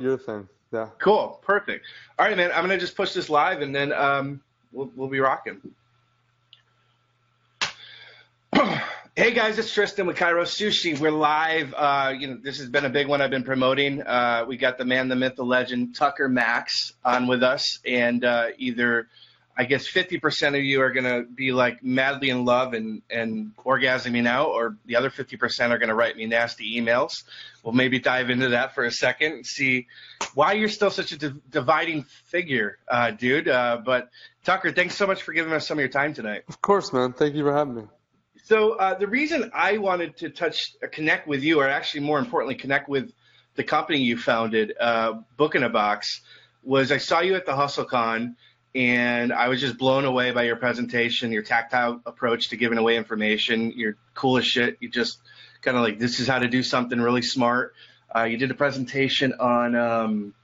your thing. Yeah. Cool. Perfect. All right, man. I'm gonna just push this live, and then um, we'll we'll be rocking. hey guys, it's Tristan with ChiroSushi. We're live. Uh, you know, this has been a big one I've been promoting. Uh, we got the man, the myth, the legend, Tucker Max, on with us, and uh, either I guess 50% of you are going to be like madly in love and, and orgasming me now, or the other 50% are going to write me nasty emails. We'll maybe dive into that for a second and see why you're still such a dividing figure, uh, dude. Uh, but Tucker, thanks so much for giving us some of your time tonight. Of course, man. Thank you for having me. So uh, the reason I wanted to touch, uh, connect with you, or actually more importantly, connect with the company you founded, uh, Book in a Box, was I saw you at the HustleCon – and I was just blown away by your presentation, your tactile approach to giving away information. You're cool as shit. You just kind of like this is how to do something really smart. Uh, you did a presentation on um,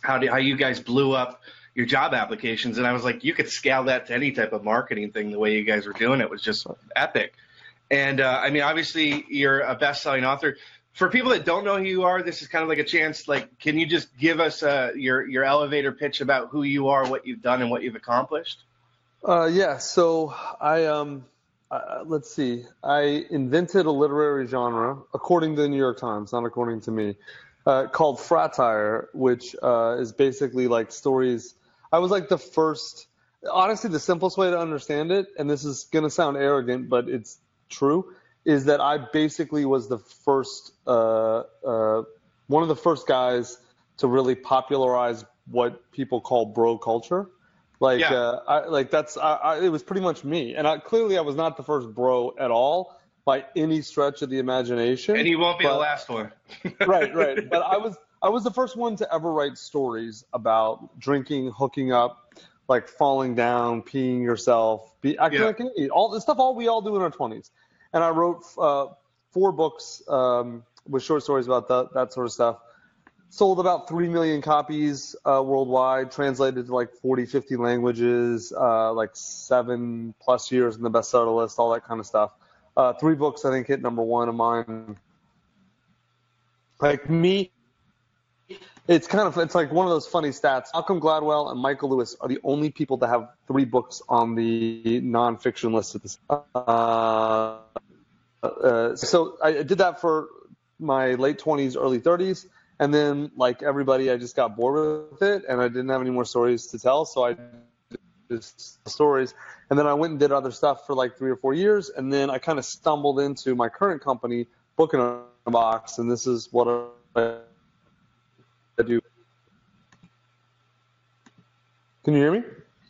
how do, how you guys blew up your job applications, and I was like, you could scale that to any type of marketing thing. The way you guys were doing it was just epic. And uh, I mean, obviously, you're a best-selling author for people that don't know who you are, this is kind of like a chance. Like, can you just give us uh, your your elevator pitch about who you are, what you've done, and what you've accomplished? Uh, yeah. So I um, uh, let's see. I invented a literary genre, according to the New York Times, not according to me, uh, called fratire, which uh, is basically like stories. I was like the first. Honestly, the simplest way to understand it, and this is gonna sound arrogant, but it's true is that I basically was the first, uh, uh, one of the first guys to really popularize what people call bro culture. Like, yeah. uh, I, like that's, I, I, it was pretty much me. And I, clearly I was not the first bro at all by any stretch of the imagination. And you won't be but, the last one. right, right. But I was, I was the first one to ever write stories about drinking, hooking up, like falling down, peeing yourself, be acting yeah. like an idiot. All the stuff all we all do in our 20s and I wrote uh, four books um, with short stories about that, that sort of stuff. Sold about 3 million copies uh, worldwide, translated to like 40, 50 languages, uh, like seven plus years in the bestseller list, all that kind of stuff. Uh, three books, I think, hit number one of mine. Like me, it's kind of it's like one of those funny stats. Malcolm Gladwell and Michael Lewis are the only people that have three books on the nonfiction list at this. Uh, uh, so I did that for my late 20s, early 30s, and then like everybody, I just got bored with it, and I didn't have any more stories to tell, so I just stories, and then I went and did other stuff for like three or four years, and then I kind of stumbled into my current company, Book in a Box, and this is what I. Can you hear me?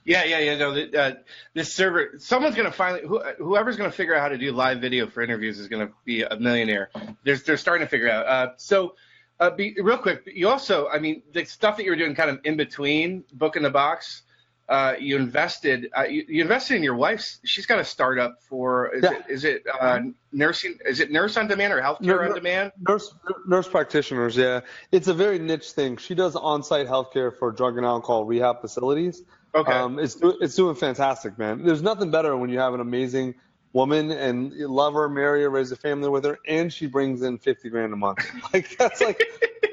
Yeah, yeah, yeah. No, uh, this server, someone's gonna finally, who, whoever's gonna figure out how to do live video for interviews is gonna be a millionaire. They're they're starting to figure out. Uh, so, uh, be, real quick, you also, I mean, the stuff that you were doing kind of in between Book in the Box uh, you invested uh, you, you, invested in your wife's she's got a startup for is yeah. it, is it uh, nursing is it nurse on demand or healthcare no, on demand? nurse nurse practitioners yeah. It's a very niche thing. She does on-site healthcare for drug and alcohol rehab facilities. Okay. Um, it's it's doing fantastic man. There's nothing better when you have an amazing woman and you love her marry her raise a family with her and she brings in 50 grand a month. Like that's like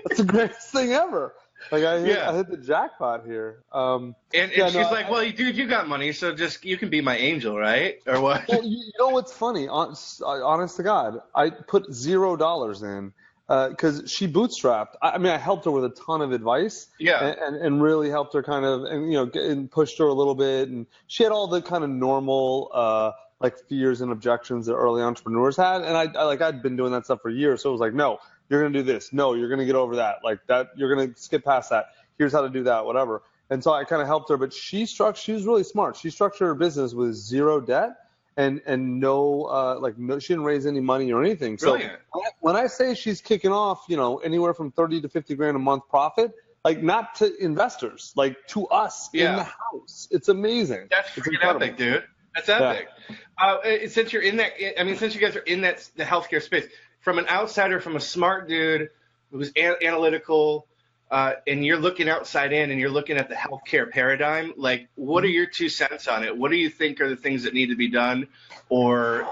that's the greatest thing ever like I hit, yeah. I hit the jackpot here. Um, and, and yeah, she's no, like, "Well, dude, you got money, so just you can be my angel, right? Or what?" Well, you, know what's funny? Honest, honest to God, I put zero dollars in because uh, she bootstrapped. I, I, mean, I helped her with a ton of advice. Yeah. And, and, and really helped her kind of, and you know, and pushed her a little bit, and she had all the kind of normal. Uh, like fears and objections that early entrepreneurs had, and I, I like I'd been doing that stuff for years, so it was like, no, you're going to do this. No, you're going to get over that. Like that, you're going to skip past that. Here's how to do that, whatever. And so I kind of helped her, but she struck, she was really smart. She structured her business with zero debt and, and no, uh, like no, she didn't raise any money or anything. Brilliant. So when I say she's kicking off, you know, anywhere from 30 to 50 grand a month profit, like not to investors, like to us yeah. in the house. It's amazing. That's freaking epic, dude. That's epic. Yeah. Uh, since you're in that, I mean, since you guys are in that the healthcare space, from an outsider, from a smart dude who's a- analytical, uh, and you're looking outside in and you're looking at the healthcare paradigm, like what are your two cents on it? What do you think are the things that need to be done? Or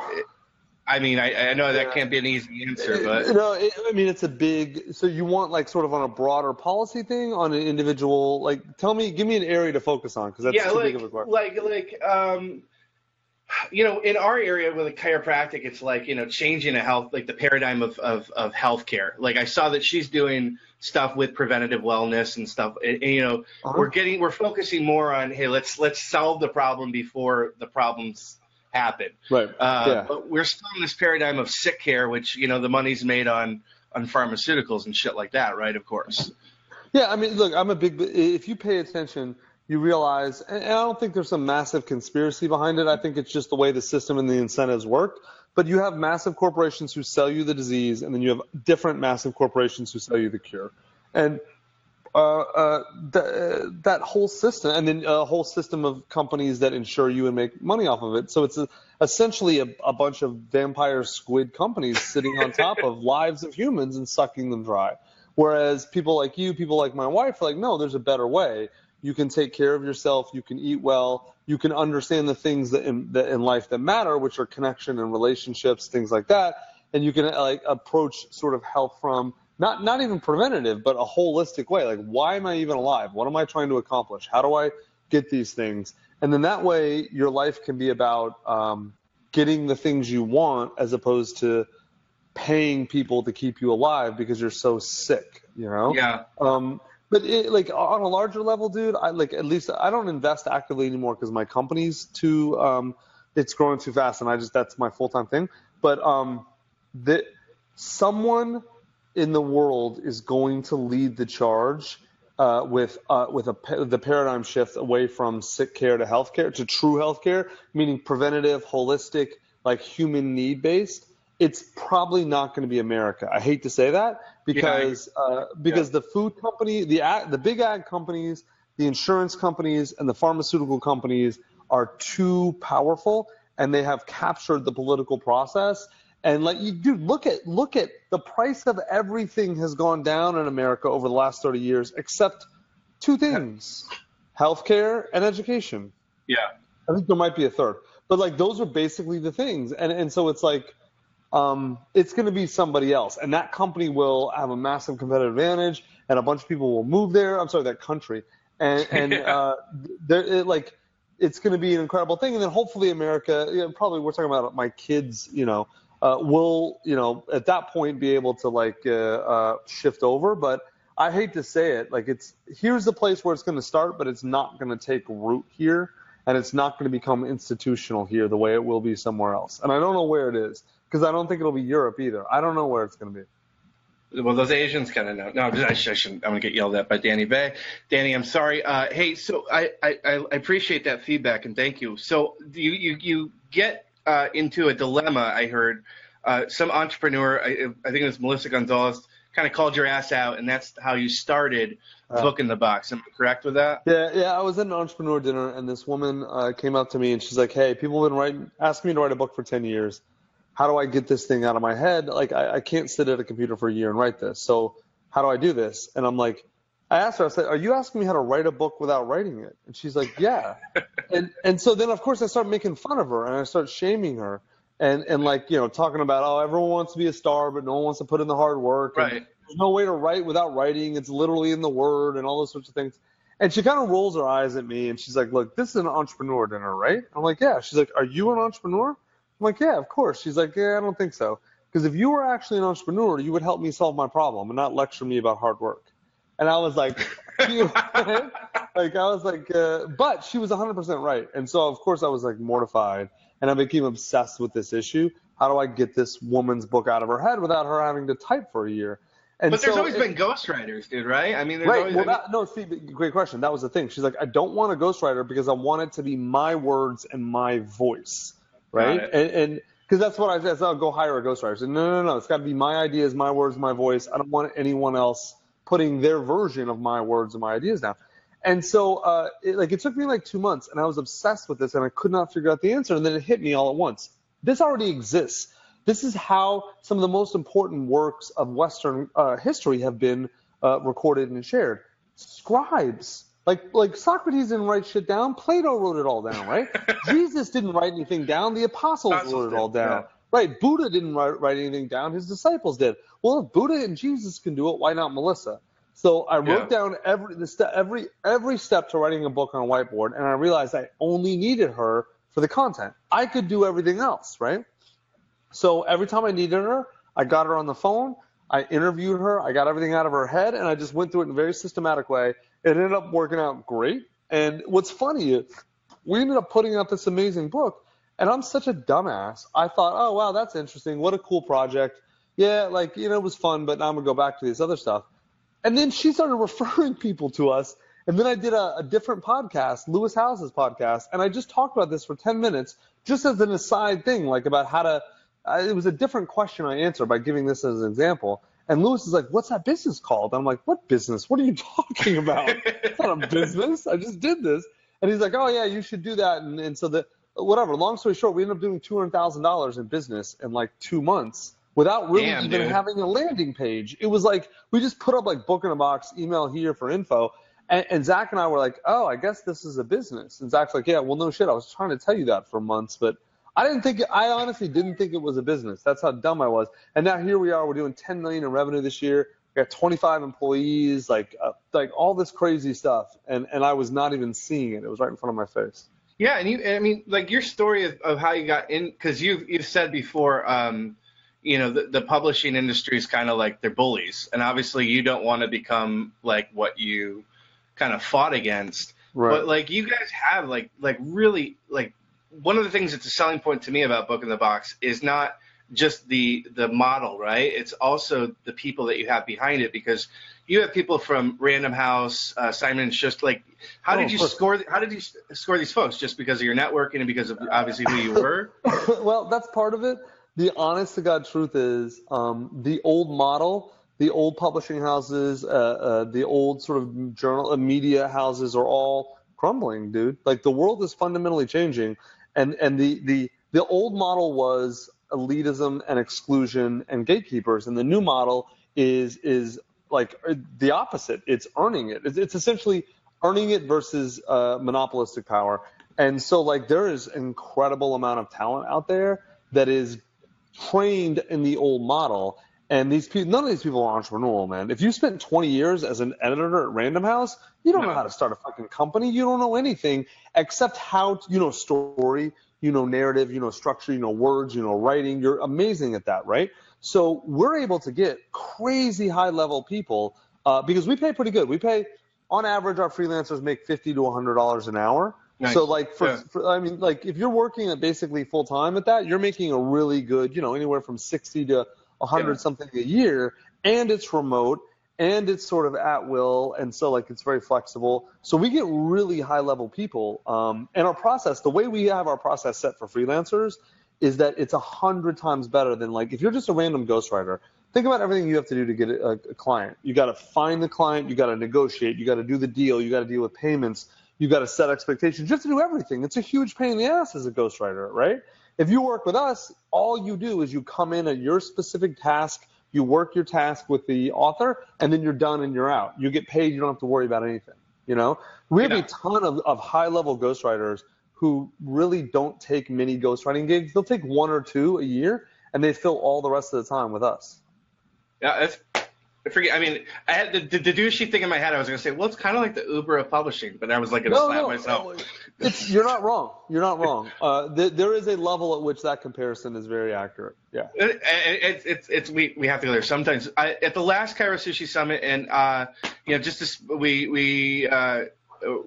I mean, I, I know that yeah. can't be an easy answer, but no, it, I mean it's a big. So you want like sort of on a broader policy thing on an individual. Like, tell me, give me an area to focus on because that's yeah, too like, big of a question. Like, like, um, you know, in our area with a chiropractic, it's like you know changing a health, like the paradigm of of of healthcare. Like I saw that she's doing stuff with preventative wellness and stuff. And, and you know, uh-huh. we're getting we're focusing more on hey, let's let's solve the problem before the problems happen. Right. Uh, yeah. But we're still in this paradigm of sick care, which you know the money's made on on pharmaceuticals and shit like that, right? Of course. Yeah, I mean, look, I'm a big. If you pay attention, you realize, and I don't think there's some massive conspiracy behind it. I think it's just the way the system and the incentives work. But you have massive corporations who sell you the disease, and then you have different massive corporations who sell you the cure. And uh, uh, the, that whole system, and then a whole system of companies that insure you and make money off of it. So it's a, essentially a, a, bunch of vampire squid companies sitting on top of lives of humans and sucking them dry. Whereas people like you, people like my wife, are like, no, there's a better way. You can take care of yourself. You can eat well. You can understand the things that in, that in life that matter, which are connection and relationships, things like that. And you can like approach sort of health from not not even preventative, but a holistic way. Like, why am I even alive? What am I trying to accomplish? How do I get these things? And then that way, your life can be about um, getting the things you want, as opposed to paying people to keep you alive because you're so sick. You know? Yeah. Um, but it, like on a larger level, dude, I like at least I don't invest actively anymore because my company's too um, it's growing too fast, and I just that's my full time thing. But um, that someone in the world is going to lead the charge uh, with uh, with a, the paradigm shift away from sick care to healthcare to true healthcare, meaning preventative, holistic, like human need based. It's probably not going to be America. I hate to say that because yeah, uh, because yeah. the food company, the ag, the big ag companies, the insurance companies, and the pharmaceutical companies are too powerful, and they have captured the political process. And like you dude look at look at the price of everything has gone down in America over the last 30 years except two things healthcare and education. Yeah. I think there might be a third. But like those are basically the things. And and so it's like um, it's going to be somebody else and that company will have a massive competitive advantage and a bunch of people will move there. I'm sorry that country. And and uh, it, like it's going to be an incredible thing. And then hopefully America you know, probably we're talking about my kids you know uh, will you know at that point be able to like uh, uh, shift over. But I hate to say it, like it's here's the place where it's going to start, but it's not going to take root here, and it's not going to become institutional here the way it will be somewhere else. And I don't know where it is because I don't think it'll be Europe either. I don't know where it's going to be. Well, those Asians kind of know. No, I, shouldn't. I'm gonna get yelled at by Danny Bay. Danny, I'm sorry. Uh, hey, so I, I, I appreciate that feedback and thank you. So you you you get uh, into a dilemma. I heard uh, some entrepreneur, I, I, think it was Melissa Gonzalez, kind of called your ass out, and that's how you started uh, Book in the Box. Am I correct with that? Yeah, yeah. I was at an entrepreneur dinner, and this woman uh, came up to me, and she's like, "Hey, people have been writing, asking me to write a book for ten years. How do I get this thing out of my head? Like, I, I can't sit at a computer for a year and write this. So, how do I do this?" And I'm like. I asked her, I said, Are you asking me how to write a book without writing it? And she's like, Yeah. and and so then of course I start making fun of her and I start shaming her and and like you know talking about oh everyone wants to be a star but no one wants to put in the hard work. Right. There's no way to write without writing. It's literally in the word and all those sorts of things. And she kind of rolls her eyes at me and she's like, "Look, this is an entrepreneur dinner, right?" I'm like, "Yeah." She's like, "Are you an entrepreneur?" I'm like, "Yeah, of course." She's like, "Yeah, I don't think so." Because if you were actually an entrepreneur, you would help me solve my problem and not lecture me about hard work. And I was like, like I was like, uh, but she was 100% right. And so of course I was like mortified and I became obsessed with this issue. How do I get this woman's book out of her head without her having to type for a year? And but there's so always it, been ghostwriters, dude, right? I mean, right. Always, well, that, no, see, great question. That was the thing. She's like, I don't want a ghostwriter because I want it to be my words and my voice, right? And and because that's what I said. I'll go hire a ghostwriter. I said, no, no, no. It's got to be my ideas, my words, my voice. I don't want anyone else putting their version of my words and my ideas down. And so, uh, it, like, it took me like two months, and I was obsessed with this, and I could not figure out the answer. And then it hit me all at once. This already exists. This is how some of the most important works of Western uh, history have been uh, recorded and shared. Scribes, like like Socrates didn't write shit down. Plato wrote it all down, right? Jesus didn't write anything down. The apostles wrote it all down. Yeah right, Buddha didn't write, write anything down; his disciples did. Well, if Buddha and Jesus can do it, why not Melissa? So I wrote yeah. down every the step, every every step to writing a book on a whiteboard, and I realized I only needed her for the content. I could do everything else, right? So every time I needed her, I got her on the phone. I interviewed her. I got everything out of her head, and I just went through it in a very systematic way. It ended up working out great. And what's funny is we ended up putting out this amazing book, and I'm such a dumbass. I thought, oh wow, that's interesting. What a cool project. Yeah, like you know, it was fun, but now I'm gonna go back to this other stuff. And then she started referring people to us. And then I did a, a different podcast, Lewis Howes's podcast, and I just talked about this for 10 minutes, just as an aside thing, like about how to. Uh, it was a different question I answered by giving this as an example. And Lewis is like, "What's that business called?" And I'm like, "What business? What are you talking about? it's not a business. I just did this." And he's like, "Oh yeah, you should do that." And, and so the whatever. Long story short, we ended up doing two hundred thousand dollars in business in like two months without really Damn, even dude. having a landing page. It was like we just put up like book in a box, email here for info. And, and Zach and I were like, oh, I guess this is a business. And Zach's like, yeah, well, no shit. I was trying to tell you that for months, but I didn't think, I honestly didn't think it was a business. That's how dumb I was. And now here we are. We're doing 10 million in revenue this year. We got 25 employees, like, uh, like all this crazy stuff. And, and I was not even seeing it. It was right in front of my face. Yeah. And you, I mean, like your story of, of how you got in, cause you've, you've said before, um, you know the, the publishing industry is kind of like they're bullies and obviously you don't want to become like what you kind of fought against right. but like you guys have like like really like one of the things that's a selling point to me about book in the box is not just the the model right? It's also the people that you have behind it because you have people from random house uh, simon just like how oh, did you score how did you score these folks? Just because of your networking and because of obviously who you were? Well that's part of it. The honest to God truth is um, the old model, the old publishing houses, uh, uh, the old sort of journal uh, media houses are all crumbling, dude. Like the world is fundamentally changing, and and the the the old model was elitism and exclusion and gatekeepers, and the new model is is like uh, the opposite. It's earning it. It's, it's essentially earning it versus uh, monopolistic power. And so like there is incredible amount of talent out there that is trained in the old model. And these people, none of these people are entrepreneurial, man. If you spent 20 years as an editor at Random House, you don't no. know how to start a fucking company. You don't know anything except how, to, you know, story, you know, narrative, you know, structure, you know, words, you know, writing. You're amazing at that, right? So we're able to get crazy high level people uh, because we pay pretty good. We pay, on average, our freelancers make 50 to $100 an hour. Nice. So like for, yeah. for, I mean like if you're working at basically full time at that, you're making a really good, you know, anywhere from 60 to 100 yeah. something a year and it's remote and it's sort of at will and so like it's very flexible. So we get really high level people um, and our process, the way we have our process set for freelancers is that it's a hundred times better than like if you're just a random ghostwriter. Think about everything you have to do to get a, a client. You got to find the client, you got to negotiate, you got to do the deal, you got to deal with payments you got to set expectations. You have to do everything. It's a huge pain in the ass as a ghostwriter, right? If you work with us, all you do is you come in at your specific task, you work your task with the author, and then you're done and you're out. You get paid. You don't have to worry about anything. You know, we have yeah. a ton of, of high level ghostwriters who really don't take many ghostwriting gigs. They'll take one or two a year, and they fill all the rest of the time with us. Yeah, it's I forget. I mean, I had the, the, the douchey thing in my head. I was going to say, well, it's kind of like the Uber of publishing, but I was like going to no, slap no, myself. It's, you're not wrong. You're not wrong. Uh, there is a level at which that comparison is very accurate. Yeah. It, it, it's it's we we have to go there sometimes. I, at the last Chiro Sushi Summit, and uh, you know, just this, we we uh,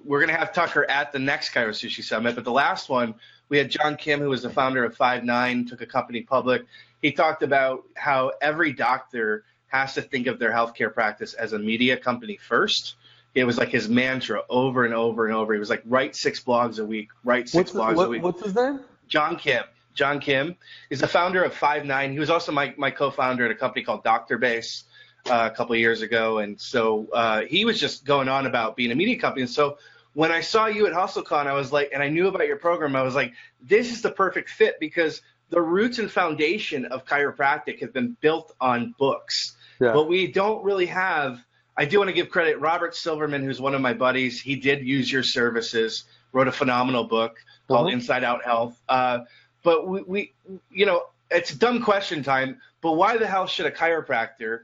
we're going to have Tucker at the next Chiro Sushi Summit, but the last one we had John Kim, who was the founder of Five9, took a company public. He talked about how every doctor has to think of their healthcare practice as a media company first. It was like his mantra over and over and over. He was like, write six blogs a week, write six what's blogs what, a week. What's his name? John Kim. John Kim is the founder of Five9. He was also my, my co-founder at a company called Doctor Base uh, a couple of years ago, and so uh, he was just going on about being a media company. And so when I saw you at HustleCon, I was like, and I knew about your program, I was like, this is the perfect fit because the roots and foundation of chiropractic have been built on books. Yeah. But we don't really have. I do want to give credit. Robert Silverman, who's one of my buddies, he did use your services. Wrote a phenomenal book called uh-huh. Inside Out Health. Uh, but we, we, you know, it's a dumb question time, but why the hell should a chiropractor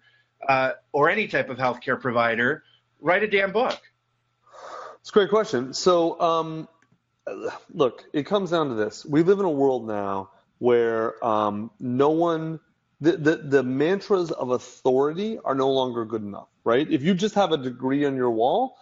uh, or any type of healthcare provider write a damn book? It's a great question. So, um, look, it comes down to this: we live in a world now where um, no one, the, the the mantras of authority are no longer good enough, right? If you just have a degree on your wall,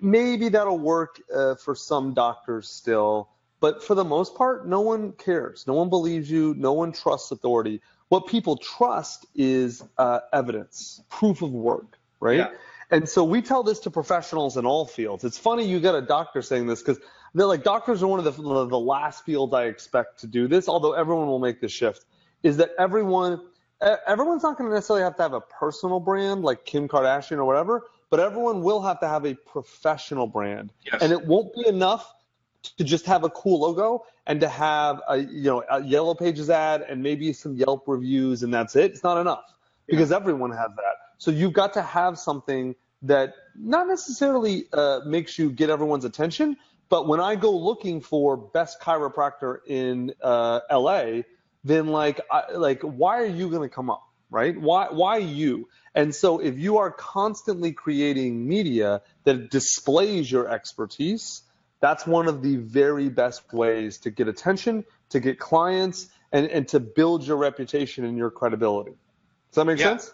maybe that'll work uh, for some doctors still but for the most part, no one cares. No one believes you. No one trusts authority. What people trust is uh, evidence, proof of work, right? Yeah. And so we tell this to professionals in all fields. It's funny you get a doctor saying this because they're like doctors are one of the, the last fields I expect to do this. Although everyone will make the shift, is that everyone everyone's not going to necessarily have to have a personal brand like Kim Kardashian or whatever, but everyone will have to have a professional brand, yes. and it won't be enough to just have a cool logo and to have a you know a yellow pages ad and maybe some Yelp reviews and that's it. It's not enough because yeah. everyone has that. So you've got to have something that not necessarily uh, makes you get everyone's attention, but when I go looking for best chiropractor in uh, LA, then like I, like why are you going to come up, right? Why why you? And so if you are constantly creating media that displays your expertise that's one of the very best ways to get attention, to get clients, and, and to build your reputation and your credibility. Does that make yeah, sense?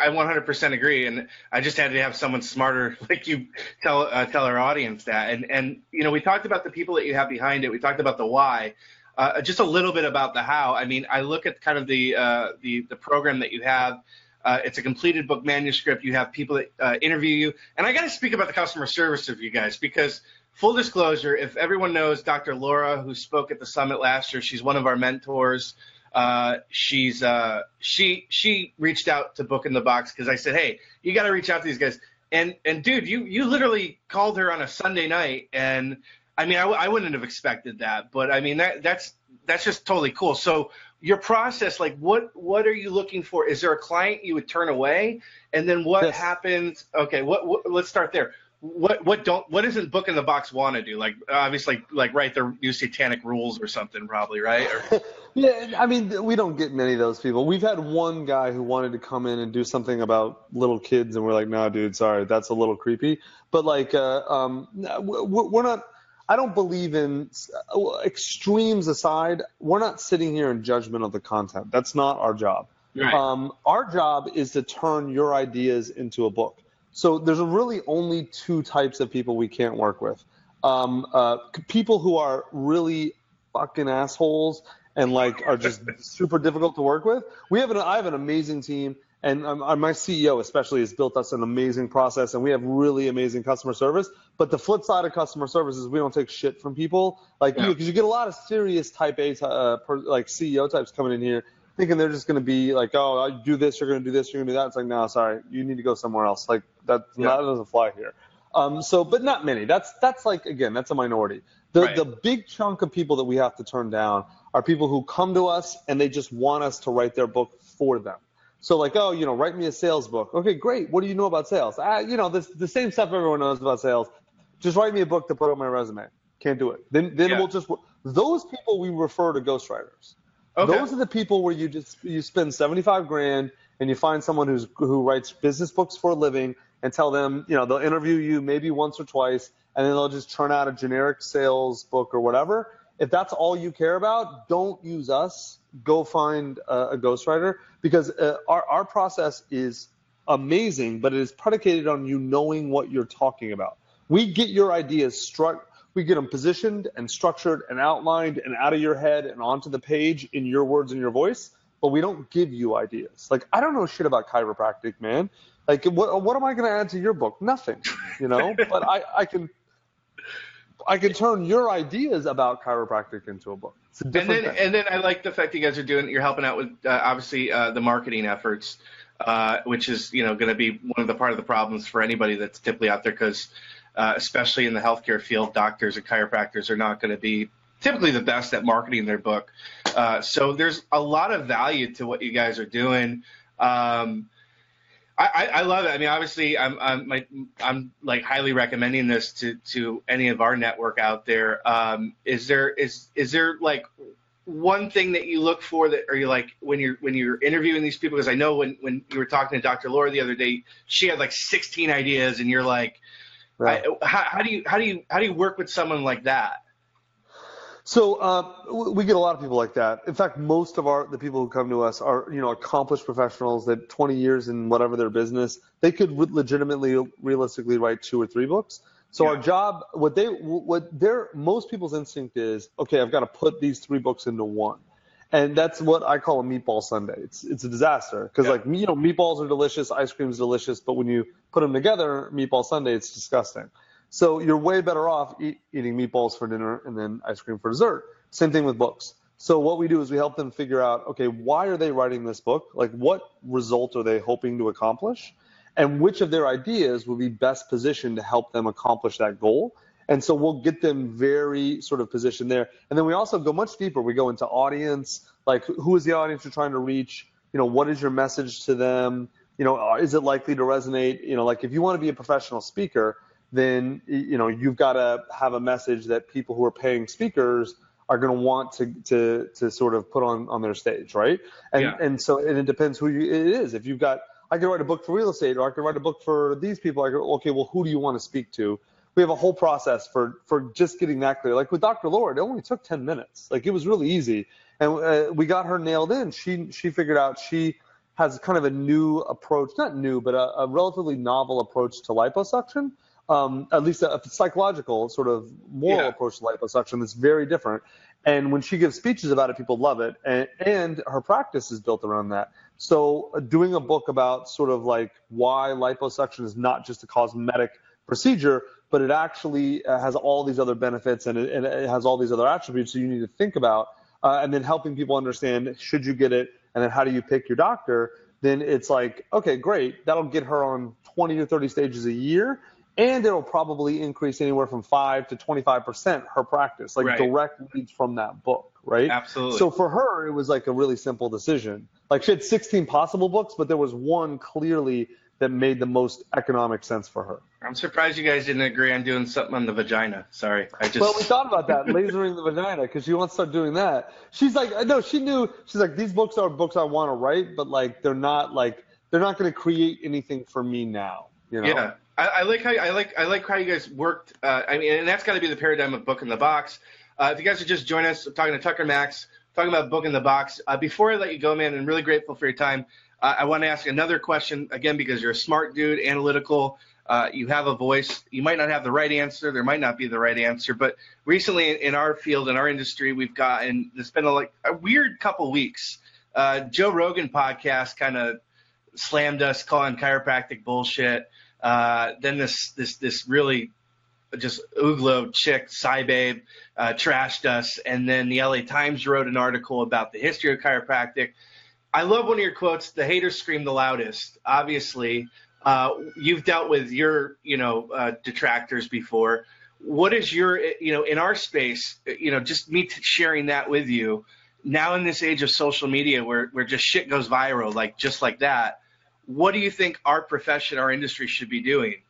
I, I 100% agree, and I just had to have someone smarter like you tell uh, tell our audience that. And and you know, we talked about the people that you have behind it. We talked about the why. Uh, just a little bit about the how. I mean, I look at kind of the uh, the the program that you have. Uh, it's a completed book manuscript. You have people that uh, interview you, and I got to speak about the customer service of you guys because full disclosure, if everyone knows Dr. Laura, who spoke at the summit last year, she's one of our mentors. Uh, she's uh, she she reached out to Book in the Box because I said, hey, you got to reach out to these guys. And and dude, you you literally called her on a Sunday night, and I mean, I, I wouldn't have expected that, but I mean that that's that's just totally cool. So your process, like what what are you looking for? Is there a client you would turn away, and then what yes. happens? Okay, what, what let's start there what what don't what doesn't book in the box want to do like obviously like write their new satanic rules or something probably right or... yeah i mean we don't get many of those people we've had one guy who wanted to come in and do something about little kids and we're like no dude sorry that's a little creepy but like uh, um, we're not i don't believe in uh, extremes aside we're not sitting here in judgment of the content that's not our job right. um, our job is to turn your ideas into a book so there's really only two types of people we can't work with. Um, uh, people who are really fucking assholes and like are just super difficult to work with. We have an I have an amazing team, and um, uh, my CEO especially has built us an amazing process, and we have really amazing customer service. But the flip side of customer service is we don't take shit from people like yeah. you because you get a lot of serious Type A uh, per, like CEO types coming in here thinking they're just going to be like, oh, I do this, you're going to do this, you're going to do that. It's like, no, sorry, you need to go somewhere else. Like that, yeah. that doesn't fly here. Um, so, but not many. That's that's like again, that's a minority. The right. the big chunk of people that we have to turn down are people who come to us and they just want us to write their book for them. So like, oh, you know, write me a sales book. Okay, great. What do you know about sales? Ah, you know, this the same stuff everyone knows about sales. Just write me a book to put on my resume. Can't do it. Then then yeah. we'll just those people we refer to ghostwriters. Okay. Those are the people where you just you spend 75 grand and you find someone who's who writes business books for a living and tell them, you know, they'll interview you maybe once or twice and then they'll just turn out a generic sales book or whatever. If that's all you care about, don't use us. Go find a, a ghostwriter because uh, our our process is amazing, but it is predicated on you knowing what you're talking about. We get your ideas struck we get them positioned and structured and outlined and out of your head and onto the page in your words and your voice, but we don't give you ideas. Like, I don't know shit about chiropractic, man. Like, what, what am I going to add to your book? Nothing, you know, but I, I can, I can turn your ideas about chiropractic into a book. A and then, thing. and then I like the fact that you guys are doing, you're helping out with uh, obviously uh, the marketing efforts, uh, which is, you know, going to be one of the part of the problems for anybody that's typically out there because uh, especially in the healthcare field, doctors and chiropractors are not going to be typically the best at marketing their book. Uh, so there's a lot of value to what you guys are doing. Um, I, I, love it. I mean, obviously, I'm I'm, my, I'm like highly recommending this to, to any of our network out there. Um, is there is is there like one thing that you look for that are you like when you're when you're interviewing these people because I know when when you were talking to Dr. Laura the other day she had like 16 ideas and you're like right. I, how, how do you how do you how do you work with someone like that so uh, we get a lot of people like that. In fact, most of our the people who come to us are you know accomplished professionals that 20 years in whatever their business, they could legitimately, realistically write two or three books. So yeah. our job, what they, what their most people's instinct is, okay, I've got to put these three books into one, and that's what I call a meatball sundae. It's it's a disaster because yeah. like you know meatballs are delicious, ice cream is delicious, but when you put them together, meatball sundae, it's disgusting. So you're way better off eat, eating meatballs for dinner and then ice cream for dessert. Same thing with books. So what we do is we help them figure out, okay, why are they writing this book? Like what result are they hoping to accomplish? And which of their ideas will be best positioned to help them accomplish that goal? And so we'll get them very sort of positioned there. And then we also go much deeper. We go into audience, like who is the audience you're trying to reach? You know, what is your message to them? You know, is it likely to resonate? You know, like if you want to be a professional speaker, then you know you've got to have a message that people who are paying speakers are going to want to to to sort of put on on their stage, right? And yeah. and so and it depends who you, it is. If you've got I could write a book for real estate, or I could write a book for these people. I go, okay, well, who do you want to speak to? We have a whole process for for just getting that clear. Like with Dr. Laura, it only took 10 minutes. Like it was really easy, and uh, we got her nailed in. She she figured out she has kind of a new approach, not new, but a, a relatively novel approach to liposuction um, at least a, a, psychological sort of moral yeah. approach to liposuction that's very different. And when she gives speeches about it, people love it. And, and her practice is built around that. So uh, doing a book about sort of like why liposuction is not just a cosmetic procedure, but it actually uh, has all these other benefits and it, and it has all these other attributes that you need to think about. Uh, and then helping people understand should you get it and then how do you pick your doctor then it's like okay great that'll get her on 20 to 30 stages a year and it'll probably increase anywhere from 5 to 25% her practice like right. direct leads from that book right absolutely so for her it was like a really simple decision like she had 16 possible books but there was one clearly that made the most economic sense for her i'm surprised you guys didn't agree on doing something on the vagina sorry i just well we thought about that lasering the vagina because she wants to start doing that she's like no she knew she's like these books are books i want to write but like they're not like they're not going to create anything for me now you know? yeah I, I, like how I like I like how you guys worked. Uh, I mean, and that's got to be the paradigm of book in the box. Uh, if you guys are just joining us, I'm talking to Tucker Max, talking about book in the box. Uh, before I let you go, man, I'm really grateful for your time. Uh, I want to ask another question again because you're a smart dude, analytical. Uh, you have a voice. You might not have the right answer. There might not be the right answer. But recently, in, in our field, in our industry, we've gotten it's been a, like a weird couple weeks. Uh, Joe Rogan podcast kind of slammed us, calling chiropractic bullshit. Uh, then this this this really just ooglo chick, SciBabe, uh, trashed us, and then the LA Times wrote an article about the history of chiropractic. I love one of your quotes: "The haters scream the loudest." Obviously, uh, you've dealt with your you know uh, detractors before. What is your you know in our space? You know, just me sharing that with you. Now in this age of social media, where where just shit goes viral, like just like that what do you think our profession, our industry should be doing?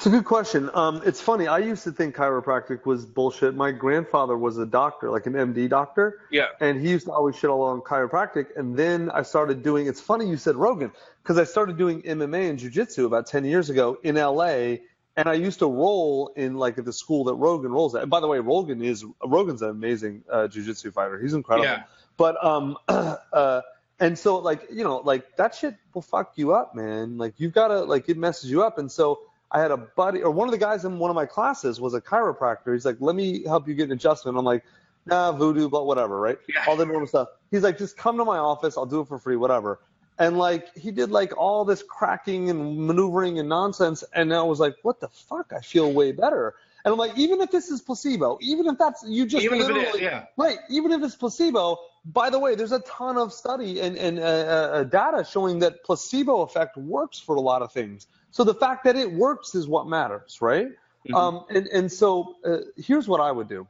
It's a good question. Um, it's funny. I used to think chiropractic was bullshit. My grandfather was a doctor, like an MD doctor. Yeah. And he used to always shit all on chiropractic. And then I started doing. It's funny you said Rogan because I started doing MMA and jujitsu about 10 years ago in LA. And I used to roll in like at the school that Rogan rolls at. And by the way, Rogan is Rogan's an amazing uh, jujitsu fighter. He's incredible. Yeah. But um, uh, and so like you know like that shit will fuck you up man like you've got to like it messes you up and so i had a buddy or one of the guys in one of my classes was a chiropractor he's like let me help you get an adjustment i'm like nah voodoo but whatever right yeah. all the normal stuff he's like just come to my office i'll do it for free whatever and like he did like all this cracking and maneuvering and nonsense and i was like what the fuck i feel way better and I'm like, even if this is placebo, even if that's you just even literally, is, yeah. right, even if it's placebo. By the way, there's a ton of study and, and uh, uh, data showing that placebo effect works for a lot of things. So the fact that it works is what matters, right? Mm-hmm. Um, and and so uh, here's what I would do.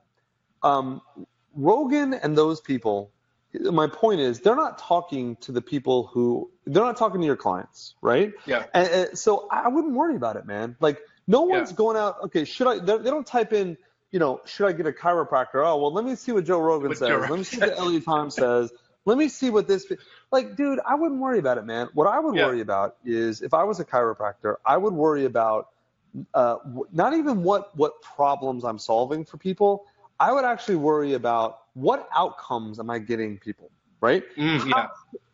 Um, Rogan and those people. My point is, they're not talking to the people who they're not talking to your clients, right? Yeah. And, and so I wouldn't worry about it, man. Like no one's yeah. going out. Okay, should I? They don't type in you know, should I get a chiropractor? Oh, well, let me see what Joe Rogan What says. Joe let me see what LA Tom says. Let me see what this like, dude. I wouldn't worry about it, man. What I would Yeah. worry about is if I was a chiropractor, I would worry about uh, not even what what problems I'm solving for people. I would actually worry about what outcomes am I getting people, right? Mm, yeah.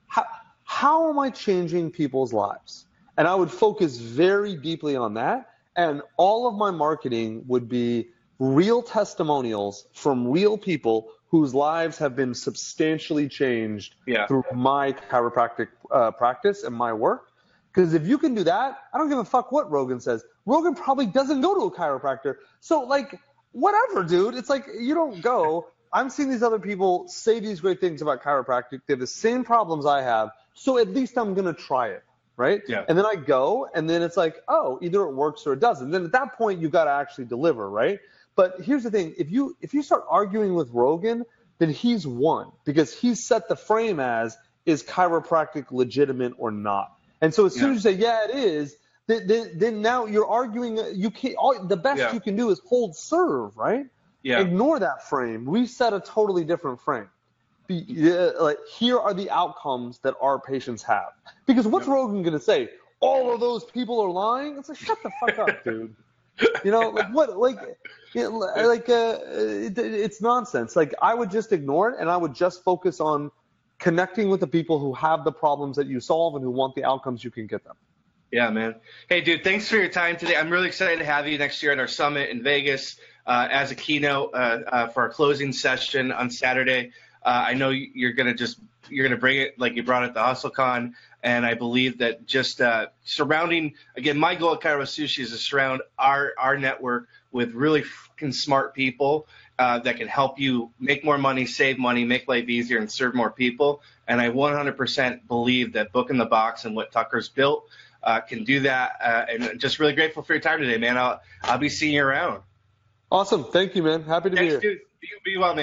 how, how am I changing people's lives? And I would focus very deeply on that. And all of my marketing would be real testimonials from real people whose lives have been substantially changed Yeah. through my chiropractic uh, practice and my work. Because if you can do that, I don't give a fuck what Rogan says. Rogan probably doesn't go to a chiropractor. So, like, whatever, dude. It's like you don't go. I'm seeing these other people say these great things about chiropractic. They have the same problems I have. So at least I'm going to try it. Right? Yeah. And then I go, and then it's like, oh, either it works or it doesn't. Then at that point, you got to actually deliver. Right? But here's the thing: if you if you start arguing with Rogan, then he's won because he's set the frame as is chiropractic legitimate or not. And so as soon Yeah. as you say yeah, it is, then, then, then now you're arguing. You can't. All, the best Yeah. you can do is hold serve, right? Yeah. Ignore that frame. We set a totally different frame. Be, yeah, like here are the outcomes that our patients have. Because what's Yeah. Rogan gonna say? All of those people are lying. It's like shut the fuck up, dude. You know, like what, like, like, uh, it, it's nonsense. Like, I would just ignore it, and I would just focus on connecting with the people who have the problems that you solve and who want the outcomes you can get them. Yeah, man. Hey, dude, thanks for your time today. I'm really excited to have you next year at our summit in Vegas uh, as a keynote uh, uh, for our closing session on Saturday. Uh, I know you're gonna just you're gonna bring it like you brought it to HustleCon, and I believe that just uh, surrounding again, my goal at ChiroSushi is to surround our our network with really fucking smart people uh, that can help you make more money, save money, make life easier, and serve more people. And I 100% believe that Book in the Box and what Tucker's built uh, can do that. Uh, and just really grateful for your time today, man. I'll I'll be seeing you around. Awesome. Thank you, man. Happy to be here. dude. Be, be well, man.